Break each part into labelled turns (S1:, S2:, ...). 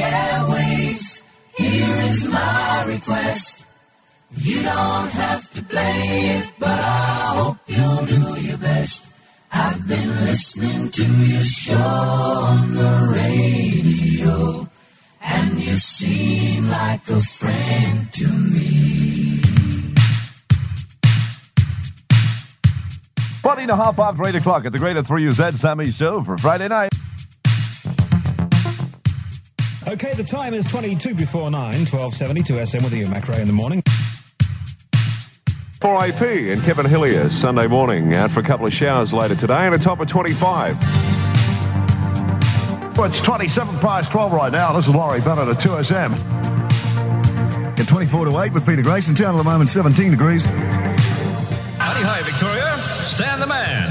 S1: airwaves. Here is my request. You don't have to play it, but I hope you'll do your best. I've been listening to your show on the radio, and you seem like a friend to me.
S2: 20 to half after 8 o'clock at the Great at 3UZ Sammy Show for Friday night.
S3: Okay, the time is 22 before 9, 1272 SM with you, Macro in the morning.
S4: 4AP and Kevin Hillier Sunday morning out for a couple of showers later today and a top of 25.
S2: Well, it's 27 past 12 right now. This is Laurie Bennett at 2SM. At 24 to 8 with Peter Grayson. Town at the moment 17 degrees.
S3: Howdy, hi, Victoria. Stan the man.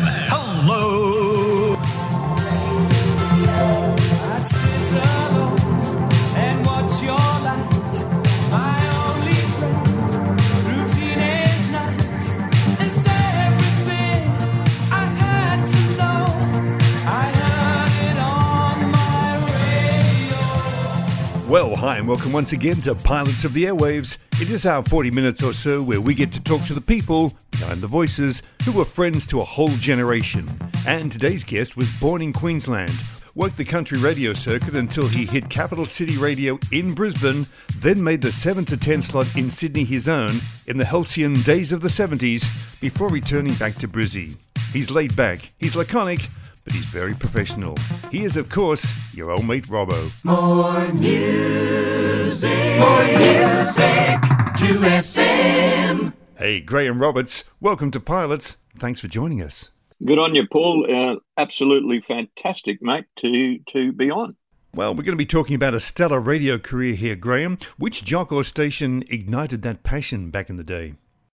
S3: Well, hi, and welcome once again to Pilots of the Airwaves. It is our 40 minutes or so where we get to talk to the people behind the voices who were friends to a whole generation. And today's guest was born in Queensland, worked the country radio circuit until he hit Capital City Radio in Brisbane, then made the 7 to 10 slot in Sydney his own in the halcyon days of the 70s before returning back to Brizzy. He's laid back, he's laconic, but he's very professional. He is, of course, your old mate Robbo.
S1: More music, more music, 2SM.
S3: Hey, Graham Roberts, welcome to Pilots. Thanks for joining us.
S5: Good on you, Paul. Uh, absolutely fantastic, mate, to to be on.
S3: Well, we're going to be talking about a stellar radio career here, Graham. Which jock or station ignited that passion back in the day?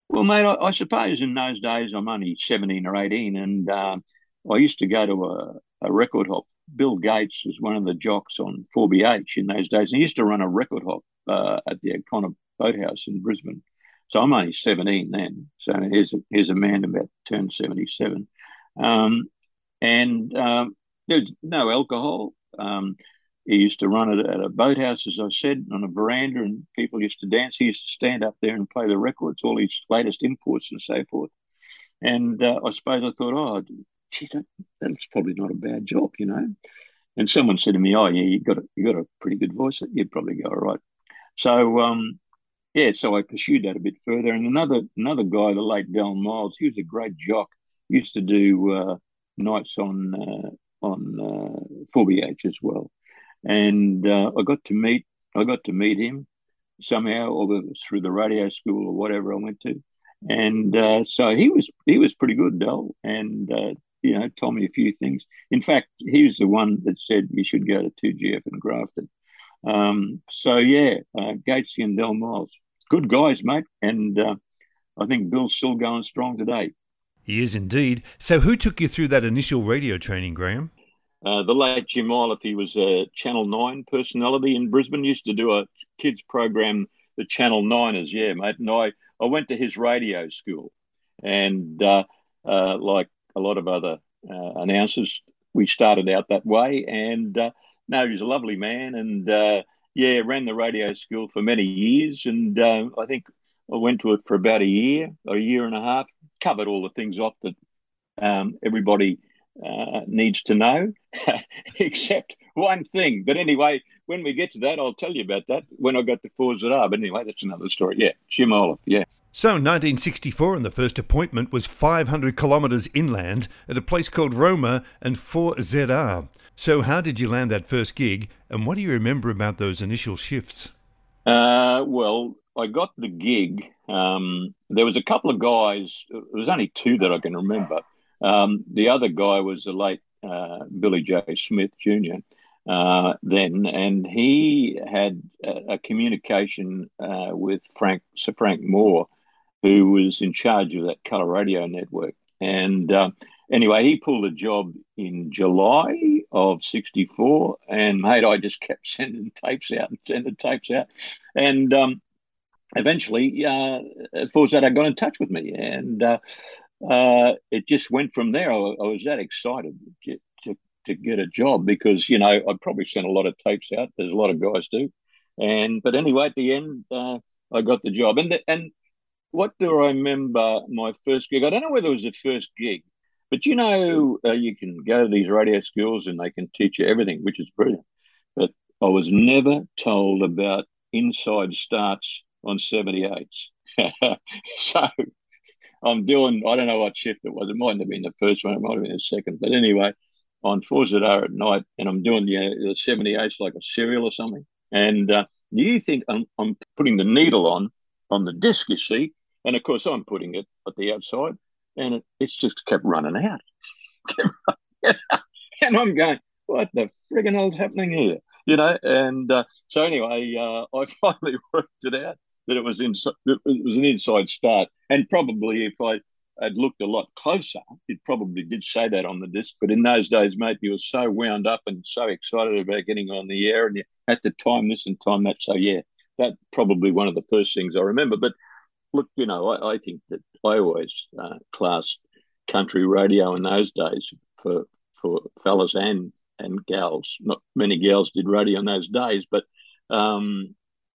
S5: Well, mate, I, I suppose in those days I'm only 17 or 18, and uh, I used to go to a, a record hop. Bill Gates was one of the jocks on 4BH in those days. And he used to run a record hop uh, at the O'Connor Boathouse in Brisbane. So I'm only 17 then. So here's a, here's a man about turn 77. Um, and um, there's no alcohol. Um, he used to run it at a boathouse, as I said, on a veranda, and people used to dance. He used to stand up there and play the records, all his latest imports and so forth. And uh, I suppose I thought, oh, that, that's probably not a bad job, you know. And someone said to me, oh, yeah, you got a, you got a pretty good voice. You'd probably go all right. So, um, yeah, so I pursued that a bit further. And another another guy, the late Del Miles, he was a great jock. Used to do uh, nights on uh, on uh, 4BH as well. And uh, I got to meet I got to meet him somehow, or through the radio school or whatever I went to. And uh, so he was he was pretty good, Del, and uh, you know told me a few things. In fact, he was the one that said you should go to 2GF and Grafton. Um, so yeah, uh, Gatesy and Del Miles, good guys, mate, and uh, I think Bill's still going strong today.
S3: He is indeed. So, who took you through that initial radio training, Graham?
S5: Uh, the late Jim Iliff, he was a Channel 9 personality in Brisbane, used to do a kids program, the Channel 9ers, yeah, mate. And I, I went to his radio school. And uh, uh, like a lot of other uh, announcers, we started out that way. And uh, no, he was a lovely man. And uh, yeah, ran the radio school for many years. And I think I went to it for about a year, a year and a half, covered all the things off that um, everybody uh, needs to know, except one thing. But anyway, when we get to that, I'll tell you about that when I got to 4ZR But anyway, that's another story. Yeah, Jim Iliff. yeah.
S3: So, 1964, and the first appointment was 500 kilometres inland at a place called Roma and 4ZR. So, how did you land that first gig, and what do you remember about those initial shifts?
S5: Uh, well, I got the gig. Um, there was a couple of guys. There was only two that I can remember. Um, the other guy was the late uh, Billy J. Smith Jr. Uh, then, and he had a, a communication uh, with Frank Sir Frank Moore, who was in charge of that colour radio network. And uh, anyway, he pulled a job in July of '64, and mate, I just kept sending tapes out and sending tapes out, and um, eventually, uh, got in touch with me, and uh, uh, it just went from there. I, I was that excited to, to, to get a job because you know I probably sent a lot of tapes out. There's a lot of guys do, and but anyway, at the end, uh, I got the job. And the, and what do I remember? My first gig. I don't know whether it was the first gig, but you know, uh, you can go to these radio schools and they can teach you everything, which is brilliant. But I was never told about inside starts on 78s. so I'm doing, I don't know what shift it was. It might have been the first one, it might have been the second. But anyway, on 4ZR at night and I'm doing the, the 78s like a serial or something. And uh, you think I'm, I'm putting the needle on on the disc, you see, and of course I'm putting it at the outside, and it, it's just kept running out. and I'm going, what the friggin' hell's happening here? You know, and uh, so anyway, uh, I finally worked it out that it was it was an inside start, and probably if I had looked a lot closer, it probably did say that on the disc. But in those days, mate, you were so wound up and so excited about getting on the air, and you had to time this and time that. So yeah, that probably one of the first things I remember. But look, you know, I, I think that I always uh, classed country radio in those days for for fellas and and gals. Not many gals did radio in those days, but um,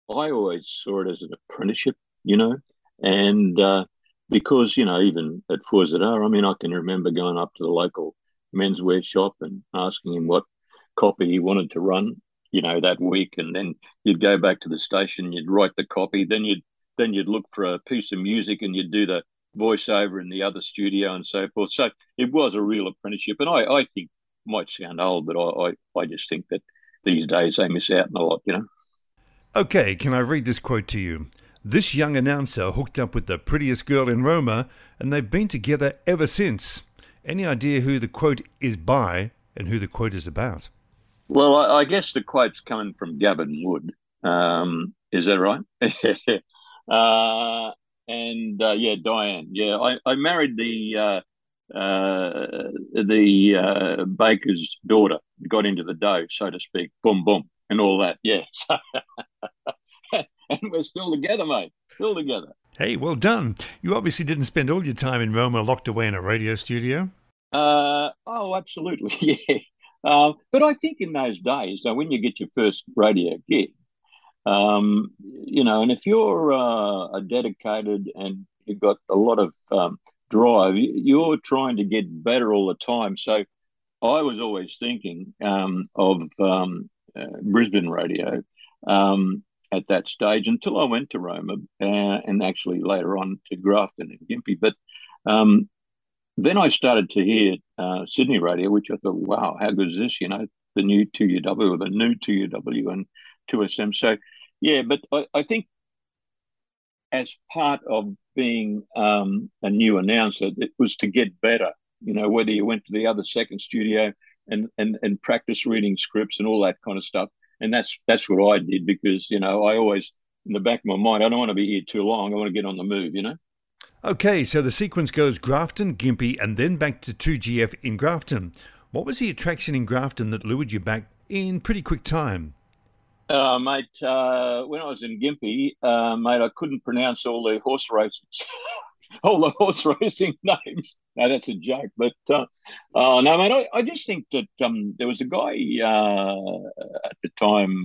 S5: I always saw it as an apprenticeship, you know, and uh, because you know even at 4ZR, I mean, I can remember going up to the local menswear shop and asking him what copy he wanted to run, you know, that week, and then you'd go back to the station, you'd write the copy, then you'd then you'd look for a piece of music and you'd do the voiceover in the other studio and so forth. So it was a real apprenticeship, and I, I think might sound old, but I, I, I just think that these days they miss out on a lot, you know.
S3: Okay, can I read this quote to you? This young announcer hooked up with the prettiest girl in Roma, and they've been together ever since. Any idea who the quote is by and who the quote is about?
S5: Well, I, I guess the quote's coming from Gavin Wood. Um, is that right? uh, and uh, yeah, Diane. Yeah, I, I married the uh, uh, the uh, baker's daughter. Got into the dough, so to speak. Boom, boom, and all that. Yeah. and we're still together, mate. Still together.
S3: Hey, well done. You obviously didn't spend all your time in Roma locked away in a radio studio.
S5: Uh, oh, absolutely, yeah. Uh, but I think in those days, when you get your first radio gig, um, you know, and if you're uh, a dedicated and you've got a lot of um, drive, you're trying to get better all the time. So I was always thinking um, of um, uh, Brisbane radio um, at that stage until I went to Roma uh, and actually later on to Grafton and Gympie. But um, then I started to hear uh, Sydney radio, which I thought, wow, how good is this? You know, the new 2UW or the new 2UW and 2SM. So, yeah, but I, I think as part of being um, a new announcer, it was to get better. You know, whether you went to the other second studio and, and, and practice reading scripts and all that kind of stuff. And that's that's what I did because, you know, I always, in the back of my mind, I don't want to be here too long. I want to get on the move, you know?
S3: Okay, so the sequence goes Grafton, Gympie, and then back to 2GF in Grafton. What was the attraction in Grafton that lured you back in pretty quick time?
S5: Uh, mate, uh, when I was in Gympie, uh, mate, I couldn't pronounce all the horse races, all the horse racing names. No, that's a joke. But uh, uh, no, mate, I, I, just think that um, there was a guy uh, at the time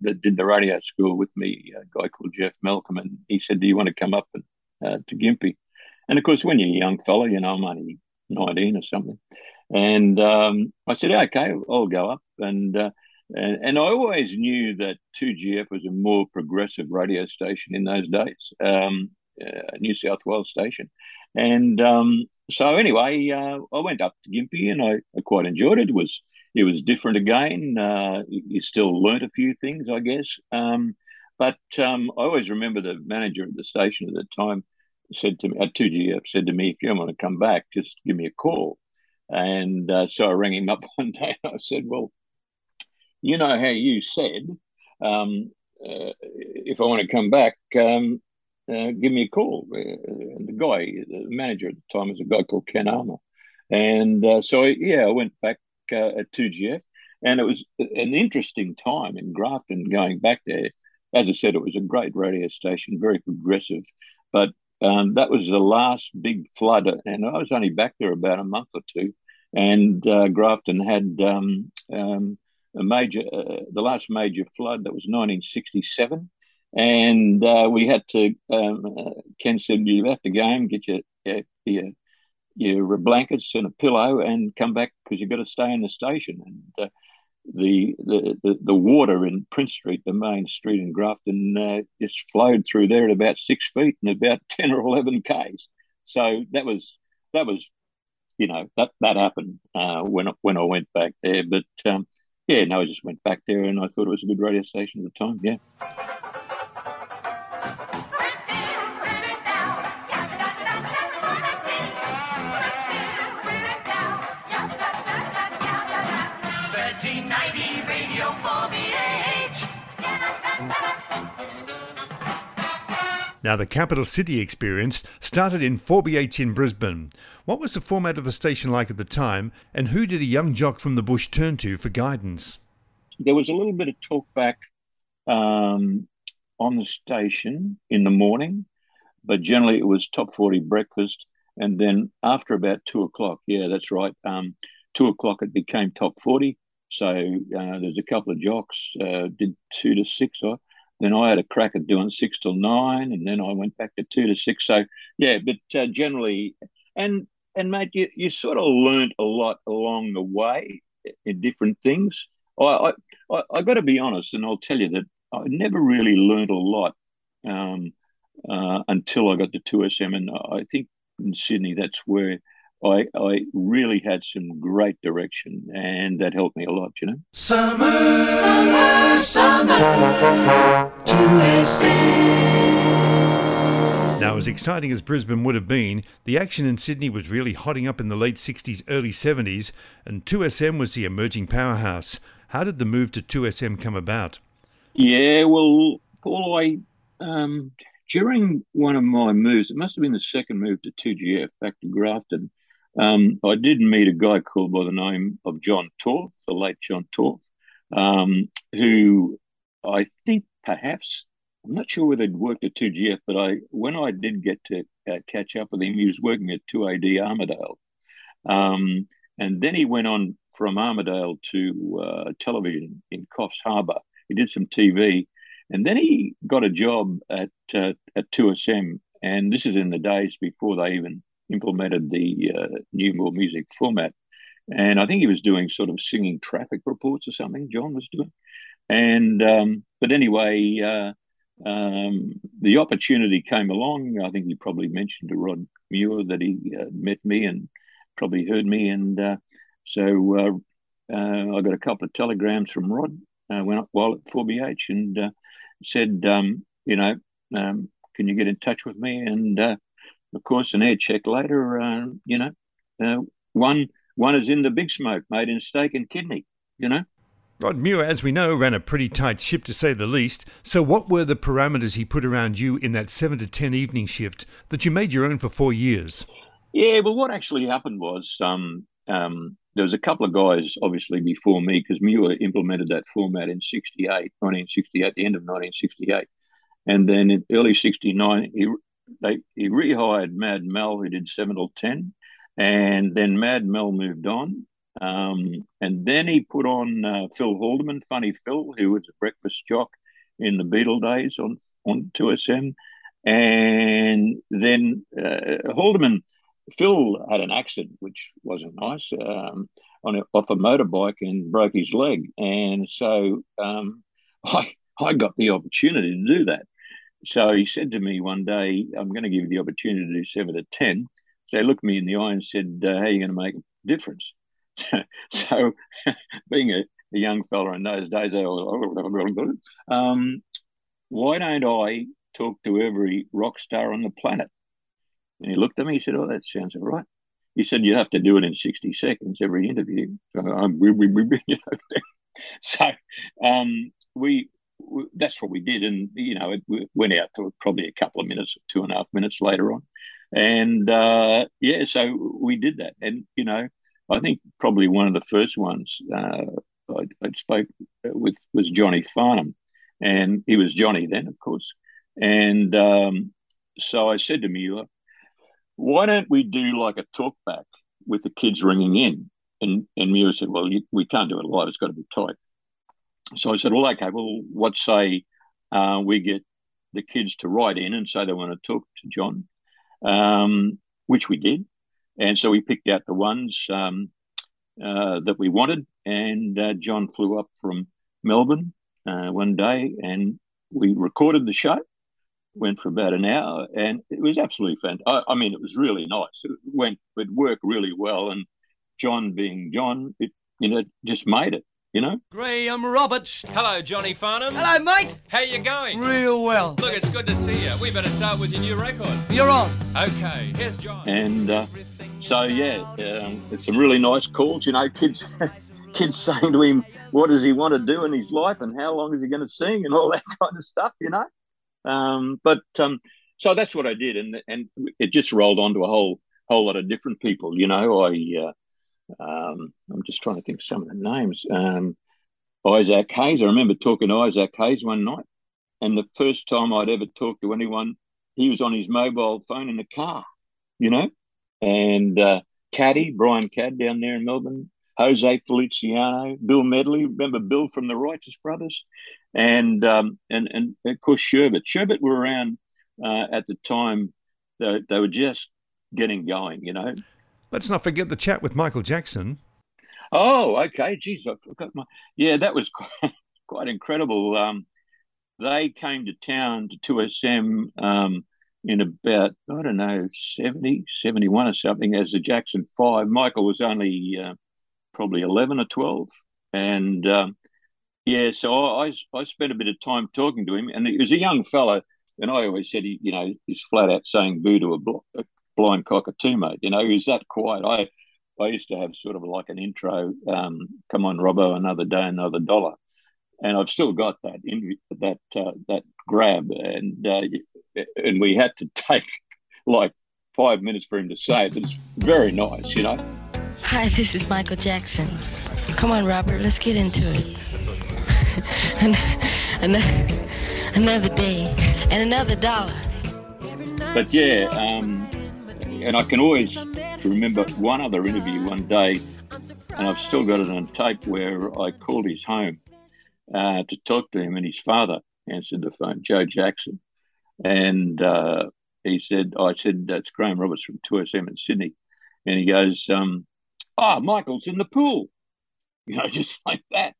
S5: that did the radio school with me, a guy called Jeff Malcolm, and he said, "Do you want to come up and, to Gympie?" And of course, when you're a young fella, you know, I'm only 19 or something. And um, I said, okay, I'll go up. And and, and I always knew that 2GF was a more progressive radio station in those days, um, uh, New South Wales station. And um, so anyway, uh, I went up to Gympie and I, I, quite enjoyed it. It was it was different again. Uh, you still learnt a few things, I guess. Um, but um, I always remember the manager of the station at the time said to me at 2GF said to me, if you want to come back, just give me a call. And uh, so I rang him up one day and I said, well, you know how you said, um, uh, if I want to come back, um, uh, give me a call. Uh, and the guy, the manager at the time, was a guy called Ken Armour. And uh, so, yeah, I went back uh, at 2GF. And it was an interesting time in Grafton going back there. As I said, it was a great radio station, very progressive. But um, that was the last big flood. And I was only back there about a month or two. and uh, Grafton had um, um, a major, uh, the last major flood that was 1967, and uh, we had to. Um, uh, Ken said you left the game, get your your, your blankets and a pillow, and come back because you've got to stay in the station. And uh, the, the, the the water in Prince Street, the main street in Grafton, uh, just flowed through there at about six feet and about ten or eleven k's. So that was that was, you know, that that happened uh, when when I went back there. But um, yeah, no, I just went back there and I thought it was a good radio station at the time. Yeah.
S3: Now, the capital city experience started in 4BH in Brisbane. What was the format of the station like at the time, and who did a young jock from the bush turn to for guidance?
S5: There was a little bit of talk back um, on the station in the morning, but generally it was top 40 breakfast. And then after about two o'clock, yeah, that's right, um, two o'clock it became top 40. So uh, there's a couple of jocks, uh, did two to six. Or, then I had a crack at doing six till nine, and then I went back to two to six. So yeah, but uh, generally, and and mate, you, you sort of learnt a lot along the way in different things. I I, I got to be honest, and I'll tell you that I never really learnt a lot um, uh, until I got to two SM, and I think in Sydney that's where I, I really had some great direction and that helped me a lot, you know. Summer, summer, summer,
S3: now, as exciting as Brisbane would have been, the action in Sydney was really hotting up in the late 60s, early 70s, and 2SM was the emerging powerhouse. How did the move to 2SM come about?
S5: Yeah, well, Paul, I um, during one of my moves, it must have been the second move to 2GF back to Grafton. Um, I did meet a guy called by the name of John Torth, the late John Torth, um, who I think perhaps I'm not sure whether he'd worked at 2GF, but I when I did get to uh, catch up with him, he was working at 2AD Armidale, um, and then he went on from Armidale to uh, television in Coffs Harbour. He did some TV, and then he got a job at uh, at 2SM, and this is in the days before they even implemented the uh, new more music format. And I think he was doing sort of singing traffic reports or something. John was doing, and um, but anyway, uh, um, the opportunity came along. I think he probably mentioned to Rod Muir that he uh, met me and probably heard me, and uh, so uh, uh, I got a couple of telegrams from Rod when while at 4BH and said, um, you know, um, can you get in touch with me? And of course, an air check later, uh, you know, uh, one one is in the big smoke, made in steak and kidney, you know.
S3: Rod Muir, as we know, ran a pretty tight ship to say the least. So, what were the parameters he put around you in that seven to ten evening shift that you made your own for four years?
S5: Yeah, well, what actually happened was um, um, there was a couple of guys, obviously, before me, because Muir implemented that format in 68, 1968, the end of 1968. And then in early 69, he, they he rehired Mad Mel, who did seven till ten, and then Mad Mel moved on. Um, and then he put on uh, Phil Haldeman, Funny Phil, who was a breakfast jock in the Beatle days on on 2SM. And then uh, Haldeman, Phil had an accident, which wasn't nice, um, on a, off a motorbike and broke his leg. And so um, I, I got the opportunity to do that. So he said to me one day, I'm going to give you the opportunity to do seven to 10. So he looked me in the eye and said, uh, How are you going to make a difference? so, being a, a, young fella in those days, I was, um, why don't I talk to every rock star on the planet? And he looked at me, he said, Oh, that sounds all right. He said, You have to do it in 60 seconds every interview. So, um, we, we, we, you know, so um, we that's what we did. And, you know, it went out to probably a couple of minutes, two and a half minutes later on. And uh, yeah, so we did that. And, you know, I think probably one of the first ones uh, I, I, spoke with was Johnny Farnham. And he was Johnny then, of course. And um, so I said to Muir, why don't we do like a talkback with the kids ringing in? and and Muir said, "Well, you, we can't do it live. It's got to be tight." So I said, "Well, okay. Well, what say uh, we get the kids to write in and say they want to talk to John, um, which we did, and so we picked out the ones um, uh, that we wanted, and uh, John flew up from Melbourne uh, one day, and we recorded the show. Went for about an hour, and it was absolutely fantastic. I, I mean, it was really nice. It went, it worked really well, and John being John, it you know just made it. You know,
S6: Graham Roberts. Hello, Johnny Farnham.
S7: Hello, mate.
S6: How you going?
S7: Real well.
S6: Look, it's good to see you. We better start with your new record.
S7: You're on.
S6: Okay, here's John.
S5: and uh, so yeah, um, it's some really nice calls. You know, kids, kids saying to him, "What does he want to do in his life, and how long is he going to sing, and all that kind of stuff." You know, um, but um, so that's what I did, and and it just rolled on to a whole whole lot of different people. You know, I uh, um, I'm just trying to think of some of the names. Um, Isaac Hayes. I remember talking to Isaac Hayes one night, and the first time I'd ever talked to anyone, he was on his mobile phone in the car. You know, and uh, Caddy Brian Cadd down there in Melbourne. Jose Feliciano, Bill Medley, remember Bill from the Righteous Brothers, and um, and and of course Sherbet. Sherbet were around uh, at the time; they, they were just getting going, you know.
S3: Let's not forget the chat with Michael Jackson.
S5: Oh, okay. Geez, I forgot my. Yeah, that was quite, quite incredible. Um, they came to town to 2SM um, in about, I don't know, 70, 71 or something as the Jackson Five. Michael was only uh, probably 11 or 12. And um, yeah, so I, I spent a bit of time talking to him, and he was a young fellow. And I always said, he, you know, he's flat out saying boo to a, bl- a blind cockatoo, mate. You know, he's that quiet. I I used to have sort of like an intro, um, "Come on, Robbo, another day, another dollar," and I've still got that in that uh, that grab, and uh, and we had to take like five minutes for him to say it. But it's very nice, you know.
S8: Hi, this is Michael Jackson. Come on, Robert, let's get into it. and, and, another day and another dollar.
S5: But yeah, um, and I can always remember one other interview one day, and I've still got it on tape where I called his home uh, to talk to him, and his father answered the phone, Joe Jackson, and uh, he said, "I said that's Graham Roberts from 2SM in Sydney," and he goes, um, "Ah, Michael's in the pool," you know, just like that.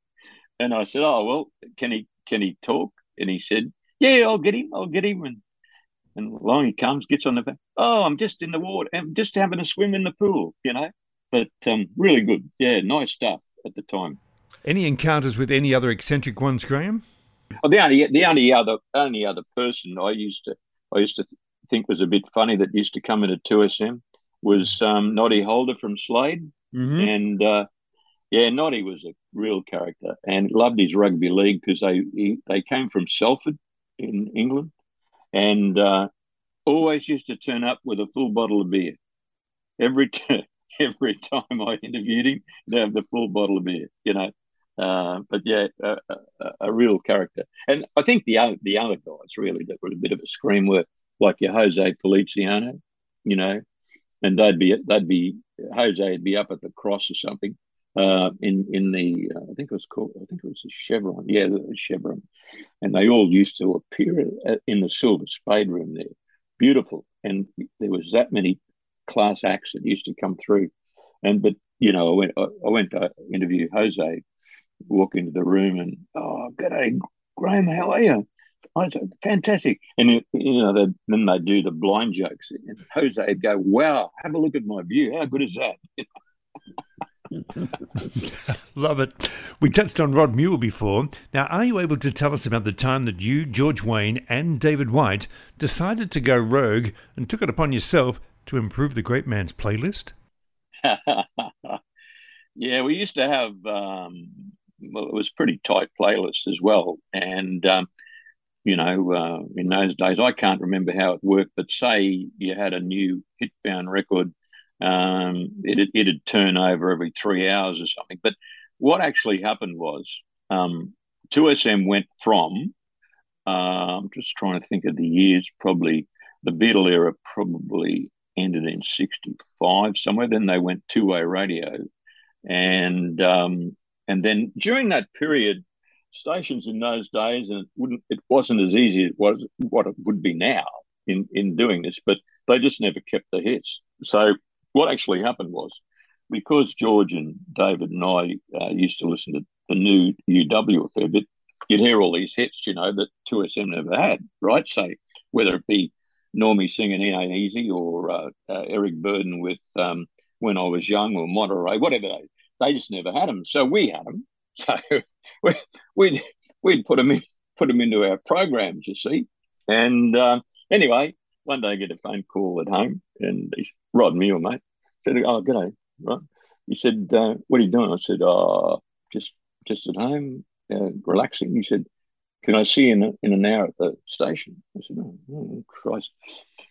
S5: And I said, "Oh well, can he can he talk?" And he said, "Yeah, I'll get him. I'll get him." And and along he comes, gets on the van. Oh, I'm just in the water. I'm just having a swim in the pool, you know. But um, really good. Yeah, nice stuff at the time.
S3: Any encounters with any other eccentric ones, Graham?
S5: Oh, the only the only other only other person I used to I used to think was a bit funny that used to come into 2SM was um, Noddy Holder from Slade,
S3: Mm-hmm.
S5: and uh, yeah, Noddy was a real character and loved his rugby league because they he, they came from Salford in England, and uh, always used to turn up with a full bottle of beer every t- every time I interviewed him. They have the full bottle of beer, you know. Uh, but yeah, a, a, a real character, and I think the other the other guys really that were a bit of a scream were like your Jose Feliciano, you know, and they'd be they'd be Jose would be up at the cross or something uh, in in the uh, I think it was called I think it was the Chevron yeah Chevron, and they all used to appear at, in the Silver Spade room there, beautiful, and there was that many class acts that used to come through, and but you know I went I, I went to interview Jose, walk into the room and oh g'day Graham how are you? I said, fantastic. And, you know, they, then they do the blind jokes. And Jose would go, wow, have a look at my view. How good is that?
S3: Love it. We touched on Rod Muir before. Now, are you able to tell us about the time that you, George Wayne, and David White decided to go rogue and took it upon yourself to improve the great man's playlist?
S5: yeah, we used to have, um, well, it was pretty tight playlist as well. And, um, you know, uh, in those days, I can't remember how it worked, but say you had a new hit bound record, um, it, it'd turn over every three hours or something. But what actually happened was um, 2SM went from, uh, I'm just trying to think of the years, probably the Beatle era probably ended in 65 somewhere. Then they went two way radio. and um, and then during that period, stations in those days, and it wouldn't, it wasn't as easy as was what it would be now in in doing this, but they just never kept the hits. So what actually happened was because George and David and I uh, used to listen to the new UW a fair bit, you'd hear all these hits, you know, that 2SM never had, right? So whether it be Normie singing It Ain't Easy or uh, uh, Eric Burdon with um, When I Was Young or Monterey, whatever they, they just never had them. So we had them. So we, we'd, we'd put them in, put them into our programs, you see. And uh, anyway, one day I get a phone call at home and he's Rod Muir, mate. Said, oh, g'day, right? He said, uh, what are you doing? I said, oh, just just at home, uh, relaxing. He said, can I see you in, a, in an hour at the station? I said, oh, oh Christ.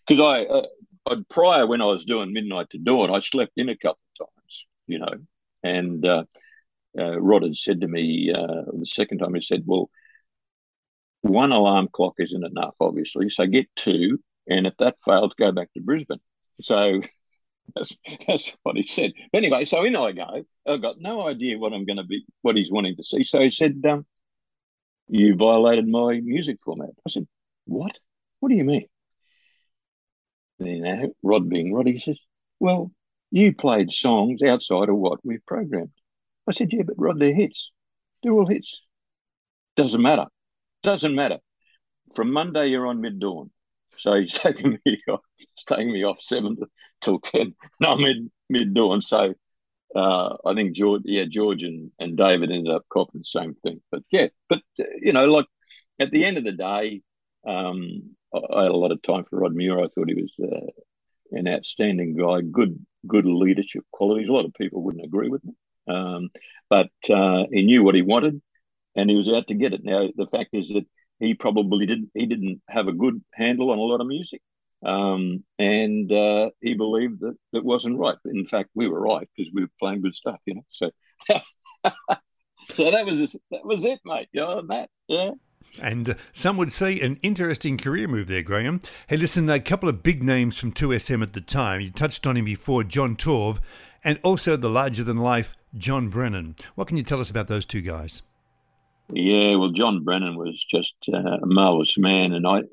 S5: Because I, uh, I'd, prior when I was doing Midnight to Dawn, I slept in a couple of times, you know, and uh, uh, Rod had said to me uh, the second time, he said, well, one alarm clock isn't enough, obviously. So get two. And if that fails, go back to Brisbane. So that's, that's what he said. Anyway, so in I go. I've got no idea what I'm going to be, what he's wanting to see. So he said, um, You violated my music format. I said, What? What do you mean? Then uh, Rod being Rod, he says, Well, you played songs outside of what we've programmed. I said, Yeah, but Rod, they're hits. They're all hits. Doesn't matter. Doesn't matter. From Monday, you're on mid dawn. So he's taking me off, he's taking me off seven till ten. No, mid mid dawn. So uh, I think George, yeah, George and, and David ended up copying the same thing. But yeah, but you know, like at the end of the day, um, I, I, had a lot of time for Rod Muir. I thought he was uh, an outstanding guy, good good leadership qualities. A lot of people wouldn't agree with me, um, but uh, he knew what he wanted, and he was out to get it. Now the fact is that he probably didn't he didn't have a good handle on a lot of music um, and uh, he believed that it wasn't right in fact we were right because we were playing good stuff you know so so that was that was it mate you know that yeah
S3: and uh, some would say an interesting career move there, Graham. Hey, listen, a couple of big names from 2SM at the time. You touched on him before, John Torv, and also the larger than life John Brennan. What can you tell us about those two guys?
S5: Yeah, well, John Brennan was just uh, a marvelous man, and I,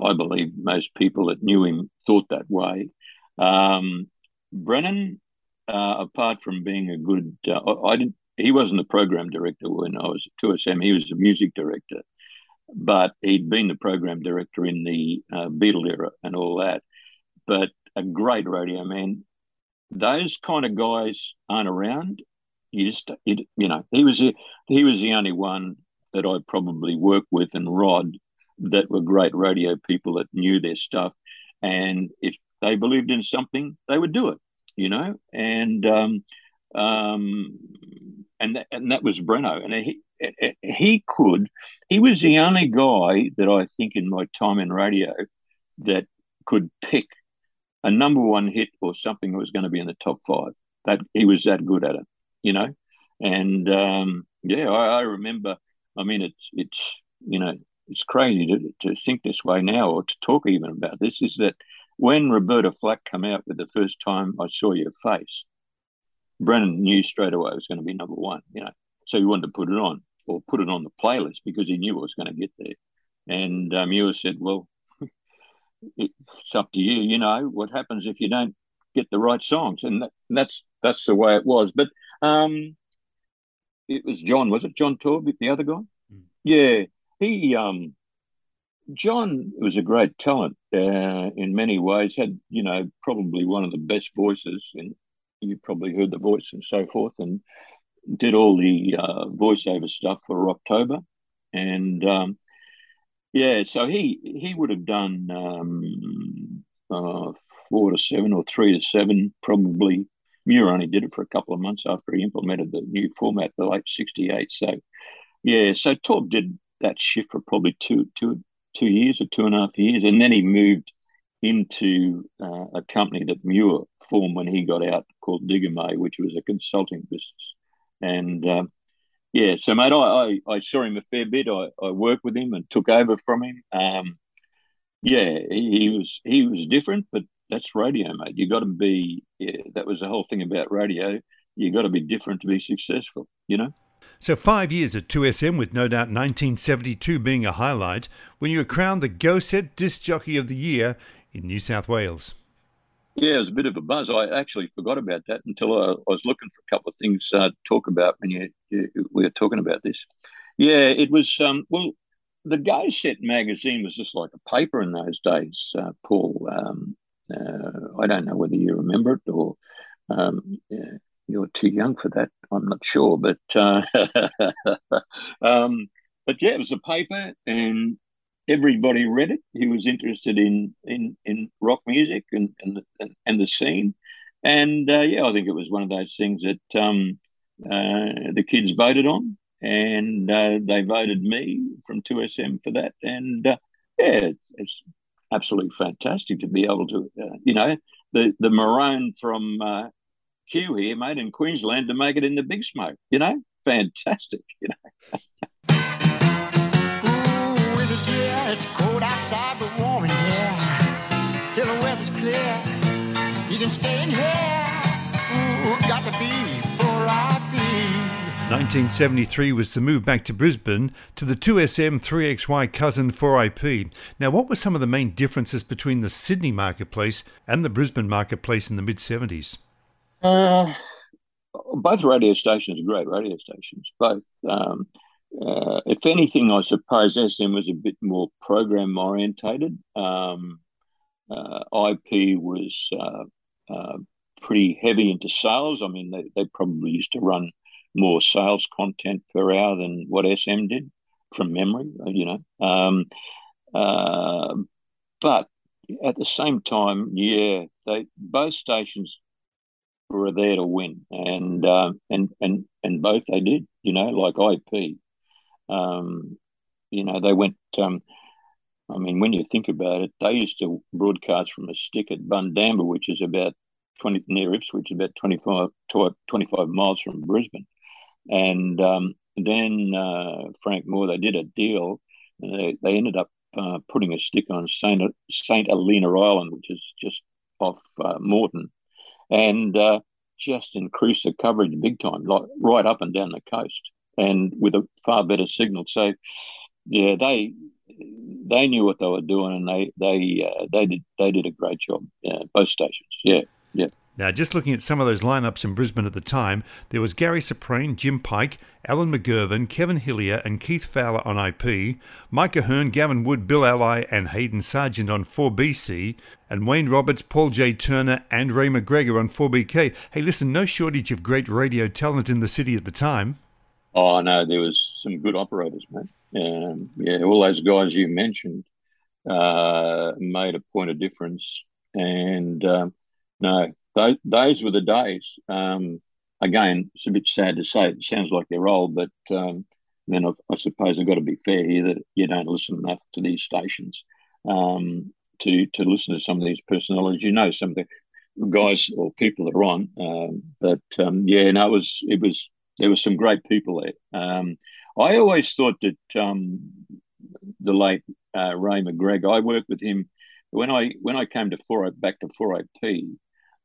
S5: I believe most people that knew him thought that way. Um, Brennan, uh, apart from being a good, uh, I didn't. He wasn't the program director when I was at 2SM. He was the music director, but he'd been the program director in the uh, Beatle era and all that. But a great radio man. Those kind of guys aren't around you just you, you know he was he was the only one that I probably worked with and Rod that were great radio people that knew their stuff, and if they believed in something, they would do it, you know, and um, um, and that, and that was Breno, and he he could he was the only guy that I think in my time in radio that could pick a number one hit or something that was going to be in the top five. That he was that good at it you know. And um, yeah, I, I, remember. I mean, it's it's you know it's crazy to to think this way now or to talk even about this. Is that when Roberta Flack came out with the first time I saw your face, Brennan knew straight away it was going to be number one. You know, so he wanted to put it on or put it on the playlist because he knew it was going to get there. And um, you said, well. it's up to you. You know what happens if you don't get the right songs, and, that, and that's that's the way it was. But um, it was John, was it John Torb, the other guy? Mm. Yeah, he um, John was a great talent uh, in many ways. Had you know probably one of the best voices, and you probably heard the voice and so forth, and did all the uh, voiceover stuff for October, and um, yeah, so he he would have done um, uh, four to seven or three to seven probably Muir only did it for a couple of months after he implemented the new format, the late '68. So, yeah, so Torb did that shift for probably two, two, two years or two and a half years, and then he moved into uh, a company that Muir formed when he got out called Digger which was a consulting business. And um, yeah, so mate, I, I, I, saw him a fair bit. I, I worked with him and took over from him. Um, yeah, he, he was he was different, but that's radio, mate. You got to be. Yeah, that was the whole thing about radio. you got to be different to be successful. You know.
S3: So, five years at 2SM, with no doubt 1972 being a highlight, when you were crowned the Go Set Disc Jockey of the Year in New South Wales.
S5: Yeah, it was a bit of a buzz. I actually forgot about that until I, I was looking for a couple of things uh, to talk about when you, you, we were talking about this. Yeah, it was, um, well, the Go Set magazine was just like a paper in those days, uh, Paul. Um, uh, I don't know whether you remember it or um, yeah, you're too young for that. I'm not sure, but uh, um, but yeah, it was a paper, and everybody read it. He was interested in in in rock music and and and, and the scene, and uh, yeah, I think it was one of those things that um, uh, the kids voted on, and uh, they voted me from 2SM for that, and uh, yeah, it's absolutely fantastic to be able to, uh, you know, the the maroon from uh, Q here, made in Queensland to make it in the big smoke. You know, fantastic. You know.
S1: It's cold outside, but warm in here. Till the weather's clear, you can stay in here. Ooh, got.
S3: 1973 was the move back to Brisbane to the 2SM 3XY cousin 4IP. Now, what were some of the main differences between the Sydney marketplace and the Brisbane marketplace in the mid 70s?
S5: Uh, both radio stations are great radio stations. Both. Um, uh, if anything, I suppose SM was a bit more program orientated. Um, uh, IP was uh, uh, pretty heavy into sales. I mean, they, they probably used to run more sales content per hour than what SM did from memory, you know. Um, uh, but at the same time, yeah, they both stations were there to win, and uh, and and and both they did. You know, like IP. Um, you know, they went. Um, I mean, when you think about it, they used to broadcast from a stick at Bundamba, which is about twenty near Ipswich, about 25, 25 miles from Brisbane, and um, then uh, Frank Moore. They did a deal. They, they ended up uh, putting a stick on Saint Saint Helena Island, which is just off uh, Moreton, and uh, just increased the coverage big time, like right up and down the coast, and with a far better signal. So, yeah, they they knew what they were doing, and they they uh, they did they did a great job. Uh, both stations, yeah, yeah.
S3: Now, just looking at some of those lineups in Brisbane at the time, there was Gary Soprane, Jim Pike, Alan McGirvan, Kevin Hillier, and Keith Fowler on IP, Mike Ahern, Gavin Wood, Bill Ally, and Hayden Sargent on 4BC, and Wayne Roberts, Paul J. Turner, and Ray McGregor on 4BK. Hey, listen, no shortage of great radio talent in the city at the time.
S5: Oh, no, there was some good operators, man. Um, yeah, all those guys you mentioned uh, made a point of difference. And um, no, those, were the days. Um, again, it's a bit sad to say. It sounds like they're old, but um, then I, I, suppose I've got to be fair here that you don't listen enough to these stations um, to to listen to some of these personalities. You know, some of the guys or people that are on. Um, but um, yeah, no, it was it was there were some great people there. Um, I always thought that um, the late uh, Ray McGregor. I worked with him when I when I came to four back to four IP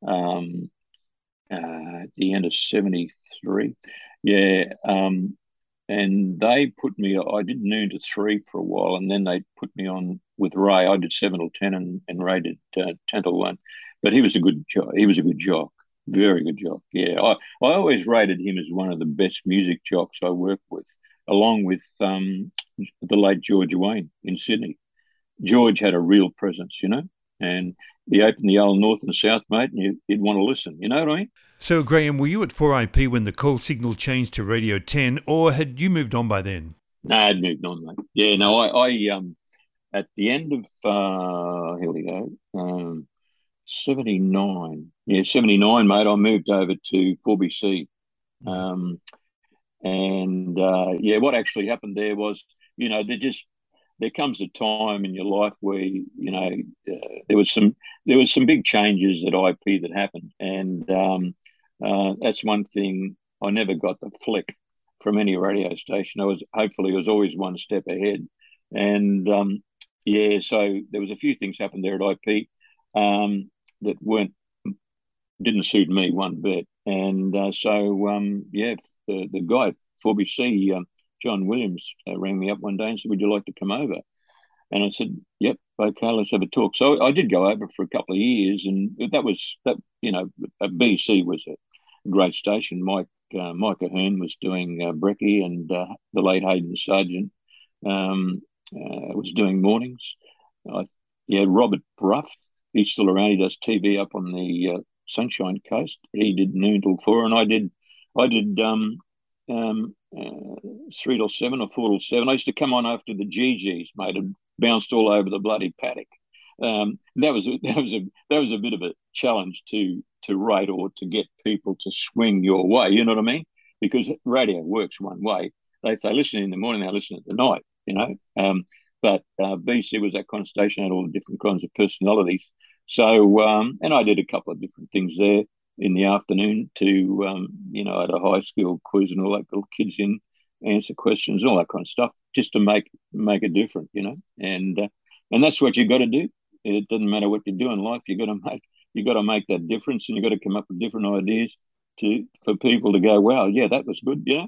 S5: um, uh, at the end of 73. Yeah. Um, and they put me, I did noon to three for a while, and then they put me on with Ray. I did seven till 10, and, and Ray did uh, 10 till one. But he was a good jock. He was a good jock. Very good jock. Yeah. I, I always rated him as one of the best music jocks I worked with, along with um, the late George Wayne in Sydney. George had a real presence, you know, and he opened the old north and south, mate, and you, would want to listen. You know what I mean?
S3: So, Graham, were you at 4IP when the call signal changed to Radio 10, or had you moved on by then?
S5: No, I'd moved on, mate. Yeah, no, I, I um, at the end of, uh, here we go, um, 79. Yeah, 79, mate, I moved over to 4BC. Um, and uh, yeah, what actually happened there was, you know, they just there comes a time in your life where you know uh, there was some there was some big changes at IP that happened, and um, uh, that's one thing. I never got the flick from any radio station. I was hopefully I was always one step ahead, and um, yeah, so there was a few things happened there at IP um, that weren't didn't suit me one bit. and uh, so um, yeah, the the guy at 4BC, um, John Williams, uh, rang me up one day and said, "Would you like to come over?" And I said, "Yep, okay, let's have a talk." So I did go over for a couple of years, and that was that. You know, BC was a great station. Mike uh, Ahern was doing uh, Brecky, and uh, the late Hayden Sargent um, uh, was doing mornings. I, yeah, Robert Bruff, he's still around. He does TV up on the uh, Sunshine Coast. He did noon till four, and I did I did um, um, uh, three till seven or four till seven. I used to come on after the GGs, mate, and bounced all over the bloody paddock. Um, that was a, that was a that was a bit of a challenge to to rate or to get people to swing your way. You know what I mean? Because radio works one way. They listen in the morning, they listen at the night. You know. Um, but uh, BC was that kind of station, had all the different kinds of personalities. So, um, and I did a couple of different things there in the afternoon to, um, you know, at a high school quiz and all that, little kids in, answer questions, all that kind of stuff, just to make make it different, you know. And uh, and that's what you got to do. It doesn't matter what you do in life. You got to make you got to make that difference, and you got to come up with different ideas to for people to go, wow, yeah, that was good, yeah.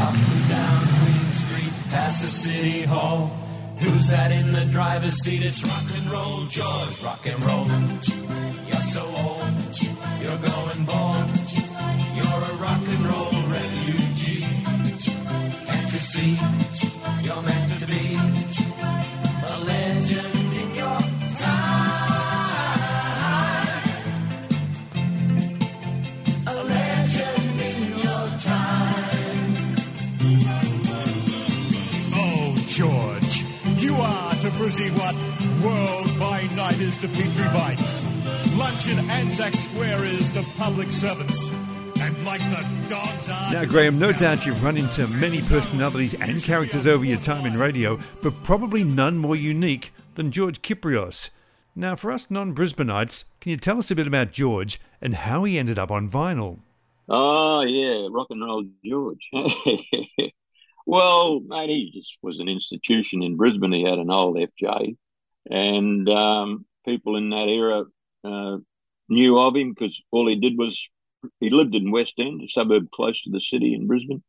S1: Up and down Queen Street, past the city hall. Who's that in the driver's seat? It's rock and roll, George. Rock and roll. You're going bald. You're a rock and roll refugee. Can't you see? You're meant to be a legend in your time. A legend in your time.
S7: Oh, George, you are to Brizzy what world by night is to Petrie Bight. Lunch in Anzac Square is to public servants. And like the dogs are.
S3: Now, Graham, no doubt you've run into many personalities and characters over your time in radio, but probably none more unique than George Kyprios. Now, for us non Brisbaneites, can you tell us a bit about George and how he ended up on vinyl?
S5: Oh yeah, rock and roll George. well, mate, he just was an institution in Brisbane. He had an old FJ, and um, people in that era uh, knew of him because all he did was he lived in West End, a suburb close to the city in Brisbane,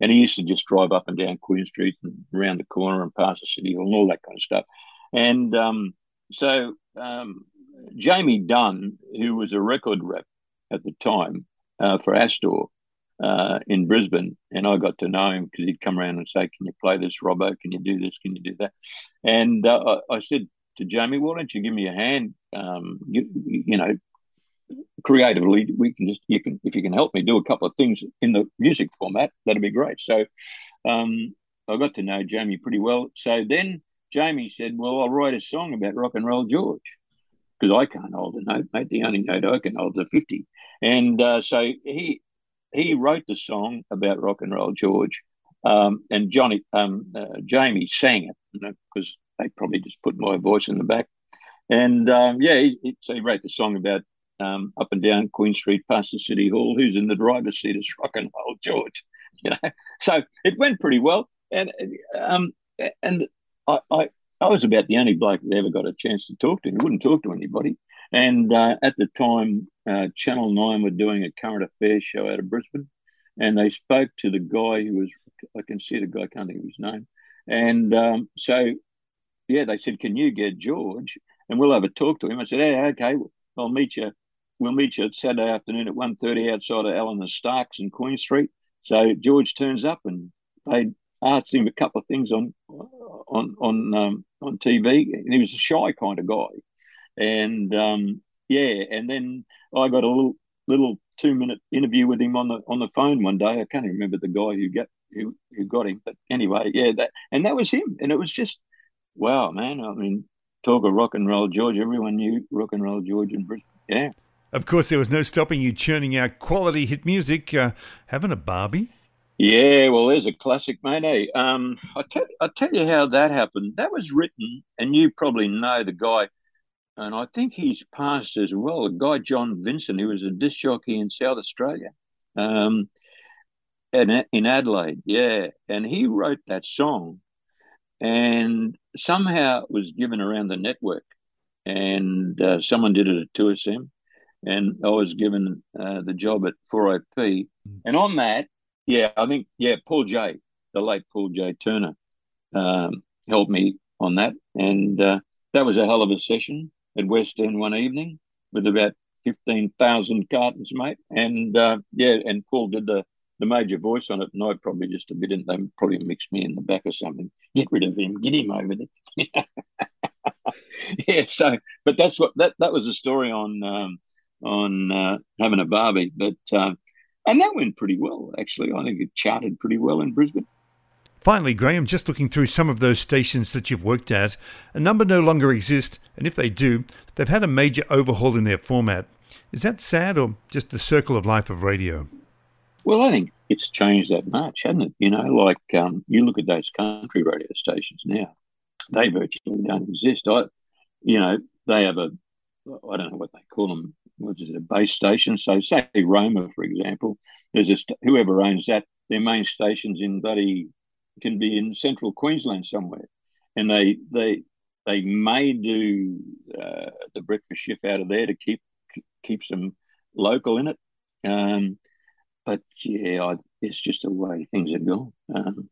S5: and he used to just drive up and down Queen Street and around the corner and past the city hall and all that kind of stuff. And um, so um, Jamie Dunn, who was a record rep at the time uh, for Astor uh, in Brisbane, and I got to know him because he'd come around and say, "Can you play this, Robbo? Can you do this? Can you do that?" And uh, I, I said to Jamie, "Why don't you give me a hand? Um, you, you know, creatively, we can just you can if you can help me do a couple of things in the music format, that'd be great." So um, I got to know Jamie pretty well. So then Jamie said, "Well, I'll write a song about rock and roll George." Because I can't hold a note, mate. The only note I can hold is a fifty, and uh, so he he wrote the song about rock and roll George, um, and Johnny um, uh, Jamie sang it because they probably just put my voice in the back, and um, yeah, he, he, so he wrote the song about um, up and down Queen Street past the City Hall. Who's in the driver's seat is rock and roll George, you know. So it went pretty well, and um, and I, I I was about the only bloke that ever got a chance to talk to. He wouldn't talk to anybody. And uh, at the time, uh, Channel 9 were doing a current affairs show out of Brisbane. And they spoke to the guy who was, I can see the guy, I can't think of his name. And um, so, yeah, they said, Can you get George? And we'll have a talk to him. I said, Hey, okay, I'll meet you. We'll meet you Saturday afternoon at 1.30 outside of and Starks in Queen Street. So George turns up and they asked him a couple of things on on on um, on TV. And he was a shy kind of guy, and um, yeah. And then I got a little little two minute interview with him on the on the phone one day. I can't remember the guy who got who who got him, but anyway, yeah. That and that was him, and it was just wow, man. I mean, talk of rock and roll George. Everyone knew rock and roll George in Brisbane. Yeah.
S3: Of course, there was no stopping you churning out quality hit music. Uh, having a Barbie.
S5: Yeah, well, there's a classic, mate. eh? Um, I tell I tell you how that happened. That was written, and you probably know the guy, and I think he's passed as well. The guy John Vincent, who was a disc jockey in South Australia, um, in in Adelaide. Yeah, and he wrote that song, and somehow it was given around the network, and uh, someone did it at 2SM, and I was given uh, the job at 4IP. And on that, yeah, I think yeah, Paul J, the late Paul J Turner, um, helped me on that, and uh, that was a hell of a session at West End one evening with about fifteen thousand cartons, mate. And uh, yeah, and Paul did the the major voice on it, and I probably just a bit in them, probably mixed me in the back or something. Get rid of him, get him over there. yeah, so but that's what that that was a story on um, on uh, having a barbie, but uh, and that went pretty well actually. I think it charted pretty well in Brisbane.
S3: Finally, Graham, just looking through some of those stations that you've worked at, a number no longer exist, and if they do, they've had a major overhaul in their format. Is that sad or just the circle of life of radio?
S5: Well, I think it's changed that much, hasn't it? You know, like um, you look at those country radio stations now, they virtually don't exist. I, you know, they have a, I don't know what they call them, what is it, a base station? So, say Roma, for example, there's a whoever owns that, their main stations in bloody can be in central Queensland somewhere, and they they they may do uh, the breakfast shift out of there to keep keep some local in it. Um, but yeah, I, it's just the way things are going. Um,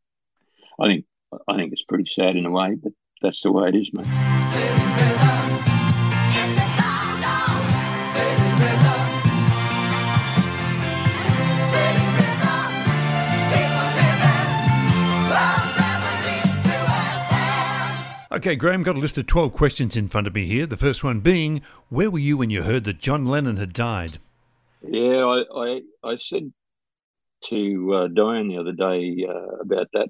S5: I think I think it's pretty sad in a way, but that's the way it is, mate.
S3: Okay, Graham, got a list of 12 questions in front of me here. The first one being, where were you when you heard that John Lennon had died?
S5: Yeah, I, I, I said to uh, Diane the other day uh, about that.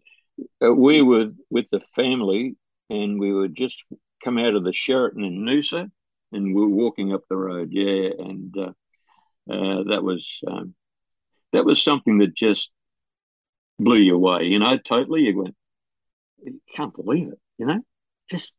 S5: Uh, we were with the family and we were just come out of the Sheraton in Noosa and we were walking up the road. Yeah, and uh, uh, that was um, that was something that just blew you away. You know, totally. You went, you can't believe it. You know, just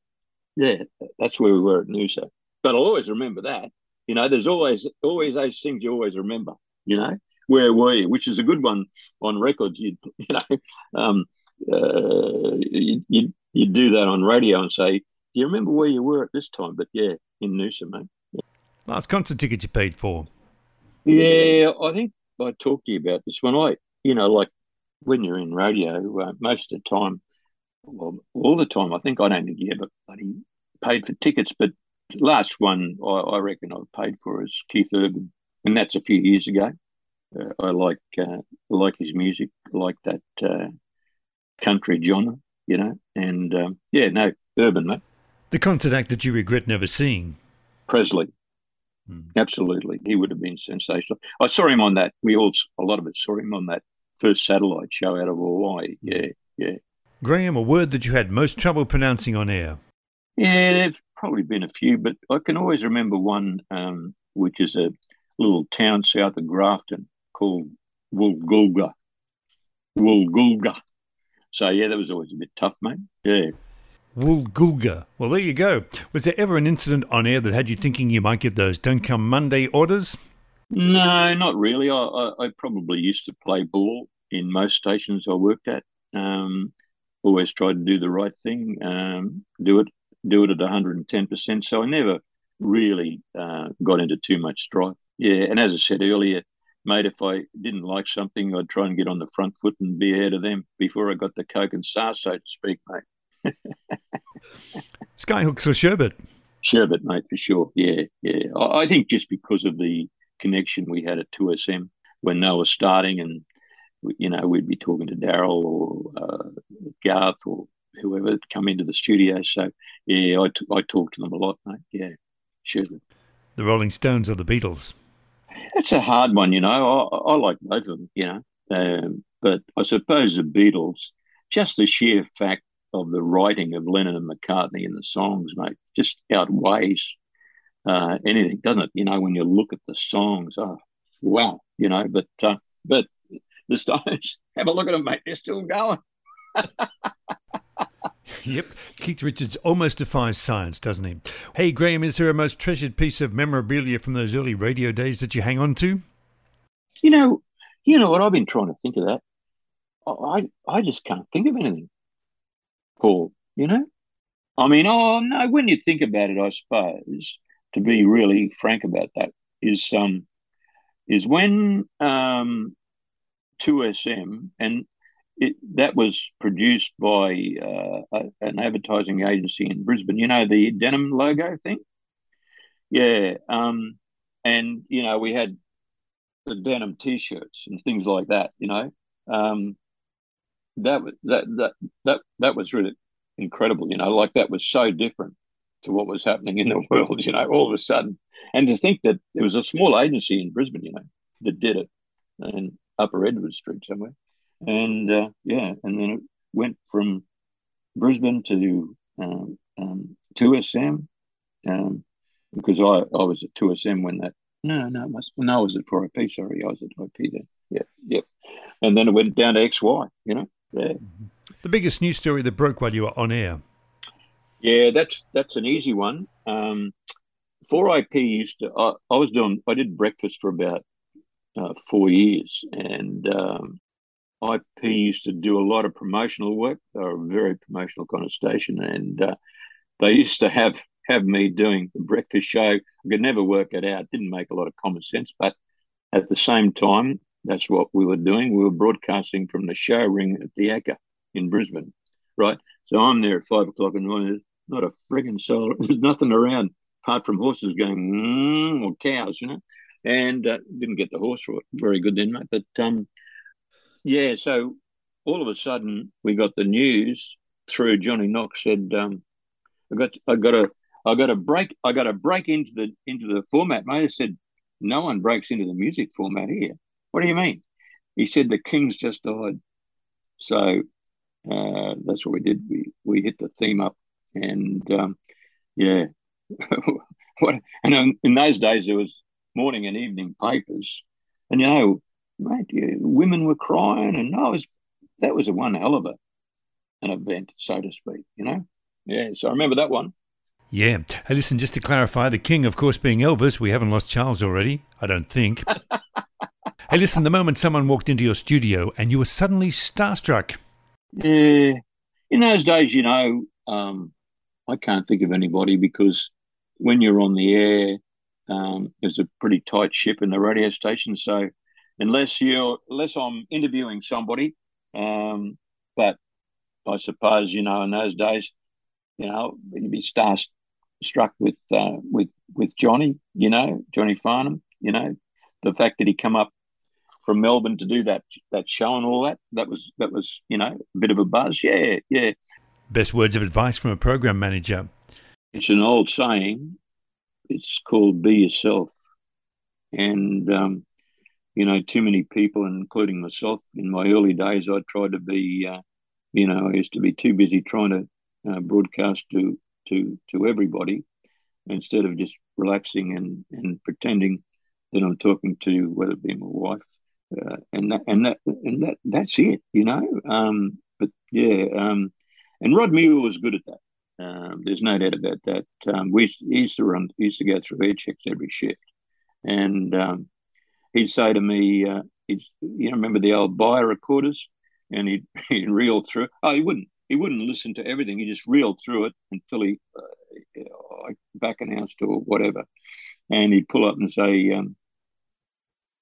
S5: yeah, that's where we were at Noosa. But I'll always remember that. You know, there's always always those things you always remember. You know, where were you? Which is a good one on records. You you know, um, uh, you you you do that on radio and say, do you remember where you were at this time? But yeah, in Noosa, mate. Yeah.
S3: Last concert ticket you paid for?
S5: Yeah, I think I talked to you about this one. I, you know, like when you're in radio, uh, most of the time, well, all the time, I think I don't think you ever bloody paid for tickets, but last one I, I reckon I paid for is Keith Urban, and that's a few years ago. Uh, I like uh, like his music, like that uh, country genre, you know, and um, yeah, no, Urban, mate.
S3: The concert act that you regret never seeing?
S5: Presley. Hmm. Absolutely, he would have been sensational. I saw him on that. We all, a lot of us saw him on that first satellite show out of Hawaii. Yeah, yeah.
S3: Graham, a word that you had most trouble pronouncing on air?
S5: Yeah, there's probably been a few, but I can always remember one, um, which is a little town south of Grafton called Woolgoolga. Woolgoolga. So, yeah, that was always a bit tough, mate. Yeah.
S3: Woolgoolga. Well, there you go. Was there ever an incident on air that had you thinking you might get those don't come Monday orders?
S5: No, not really. I, I, I probably used to play ball in most stations I worked at. Um, always tried to do the right thing, um, do it, do it at 110%. So I never really uh, got into too much strife. Yeah, and as I said earlier, mate, if I didn't like something, I'd try and get on the front foot and be ahead of them before I got the coke and sauce, so to speak, mate.
S3: Skyhooks or sherbet?
S5: Sherbet, mate, for sure. Yeah, yeah. I, I think just because of the connection we had at 2SM when they were starting and you know, we'd be talking to Daryl or uh, Garth or whoever had come into the studio. So, yeah, I, t- I talked to them a lot, mate. Yeah, sure.
S3: The Rolling Stones or the Beatles?
S5: That's a hard one, you know. I, I like both of them, you know. Um, but I suppose the Beatles, just the sheer fact of the writing of Lennon and McCartney in the songs, mate, just outweighs uh, anything, doesn't it? You know, when you look at the songs, oh, wow, you know. But uh, but the Stones. Have a look at them, mate. They're still going.
S3: yep. Keith Richards almost defies science, doesn't he? Hey, Graham, is there a most treasured piece of memorabilia from those early radio days that you hang on to?
S5: You know, you know what? I've been trying to think of that. I, I just can't think of anything, Paul. You know, I mean, oh no. When you think about it, I suppose to be really frank about that, is um, is when um, 2SM and it, that was produced by uh, an advertising agency in Brisbane. You know the denim logo thing. Yeah, um, and you know we had the denim T-shirts and things like that. You know, um, that was that that that that was really incredible. You know, like that was so different to what was happening in the world. You know, all of a sudden, and to think that there was a small agency in Brisbane, you know, that did it, in Upper Edward Street somewhere, and uh, yeah, and then it went from Brisbane to um, um, 2SM um, because I, I was at 2SM when that no no it must, no I was at 4IP sorry I was at IP then yeah yeah and then it went down to XY you know yeah.
S3: The biggest news story that broke while you were on air.
S5: Yeah, that's that's an easy one. Um, 4IP used to. I, I was doing. I did breakfast for about uh, four years, and um, IP used to do a lot of promotional work. They're a very promotional kind of station, and uh, they used to have have me doing the breakfast show. I could never work it out. Didn't make a lot of common sense, but at the same time, that's what we were doing. We were broadcasting from the show ring at the Ekka in Brisbane, right? So I'm there at five o'clock in the morning. There's not a frigging soul. There's nothing around apart from horses going mm, or cows, you know. And uh, didn't get the horse very good then, mate. But um, yeah, so all of a sudden we got the news through. Johnny Knox said, um, "I got, I got a, I got a break, I got a break into the into the format." Mate, I said, "No one breaks into the music format here." What do you mean? He said the king's just died. So uh, that's what we did. We we hit the theme up, and um, yeah, what? And in those days there was morning and evening papers, and you know, mate, yeah, women were crying, and I was that was a one hell of a an event, so to speak. You know, yeah. So I remember that one.
S3: Yeah. Hey, listen, just to clarify, the king, of course, being Elvis, we haven't lost Charles already, I don't think. hey, listen, the moment someone walked into your studio and you were suddenly starstruck,
S5: yeah, in those days, you know, um, I can't think of anybody because when you're on the air, um, there's a pretty tight ship in the radio station. So unless you're, unless I'm interviewing somebody, um, but I suppose you know in those days, you know, you'd be star struck with uh, with with Johnny, you know, Johnny Farnham, you know, the fact that he come up from Melbourne to do that that show and all that. That was that was you know a bit of a buzz. Yeah, yeah.
S3: Best words of advice from a program manager.
S5: It's an old saying. It's called "Be yourself," and um, you know, too many people, including myself, in my early days, I tried to be. Uh, you know, I used to be too busy trying to uh, broadcast to to to everybody instead of just relaxing and and pretending that I'm talking to whether it be my wife uh, and that and that and that that's it, you know. Um, but yeah, um, and Rod Muir was good at that. Um, there's no doubt about that. Um, we used to run, used to go through air checks every shift, and um, he'd say to me, uh, "You know, remember the old Byer recorders?" And he'd, he'd reel through. Oh, he wouldn't. He wouldn't listen to everything. He just reeled through it until he uh, back announced or whatever, and he'd pull up and say, um,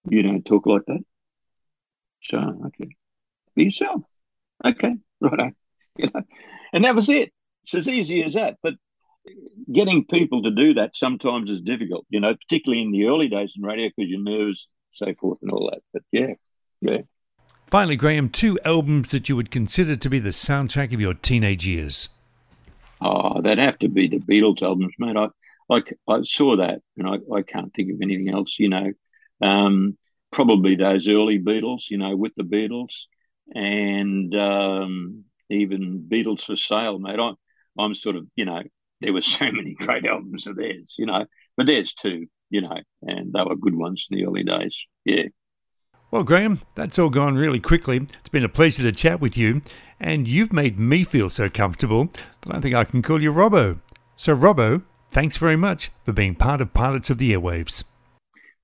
S5: "You don't talk like that." So, okay, be yourself. Okay, right. You know, and that was it. It's as easy as that. But getting people to do that sometimes is difficult, you know, particularly in the early days in radio because you're nervous, so forth, and all that. But yeah, yeah.
S3: Finally, Graham, two albums that you would consider to be the soundtrack of your teenage years.
S5: Oh, that'd have to be the Beatles albums, mate. I, I, I saw that, and I, I can't think of anything else. You know, um, probably those early Beatles, you know, with the Beatles and um, even Beatles for Sale, mate. I'm, I'm sort of, you know, there were so many great albums of theirs, you know, but there's two, you know, and they were good ones in the early days. Yeah.
S3: Well, Graham, that's all gone really quickly. It's been a pleasure to chat with you, and you've made me feel so comfortable that I think I can call you Robbo. So, Robbo, thanks very much for being part of Pilots of the Airwaves.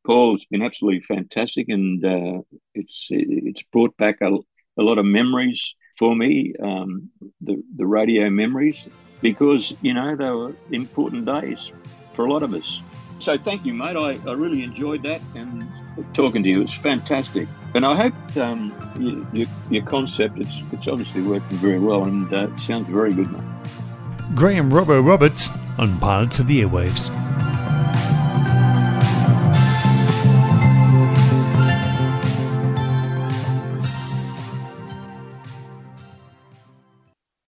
S5: Paul, it's been absolutely fantastic, and uh, it's it's brought back a, a lot of memories for me, um, the the radio memories, because you know they were important days for a lot of us. So thank you, mate. I, I really enjoyed that and talking to you. It's fantastic. And I hope um, you, your, your concept, it's, it's obviously working very well and uh, it sounds very good, mate.
S3: Graham Robbo Roberts on Pilots of the Airwaves.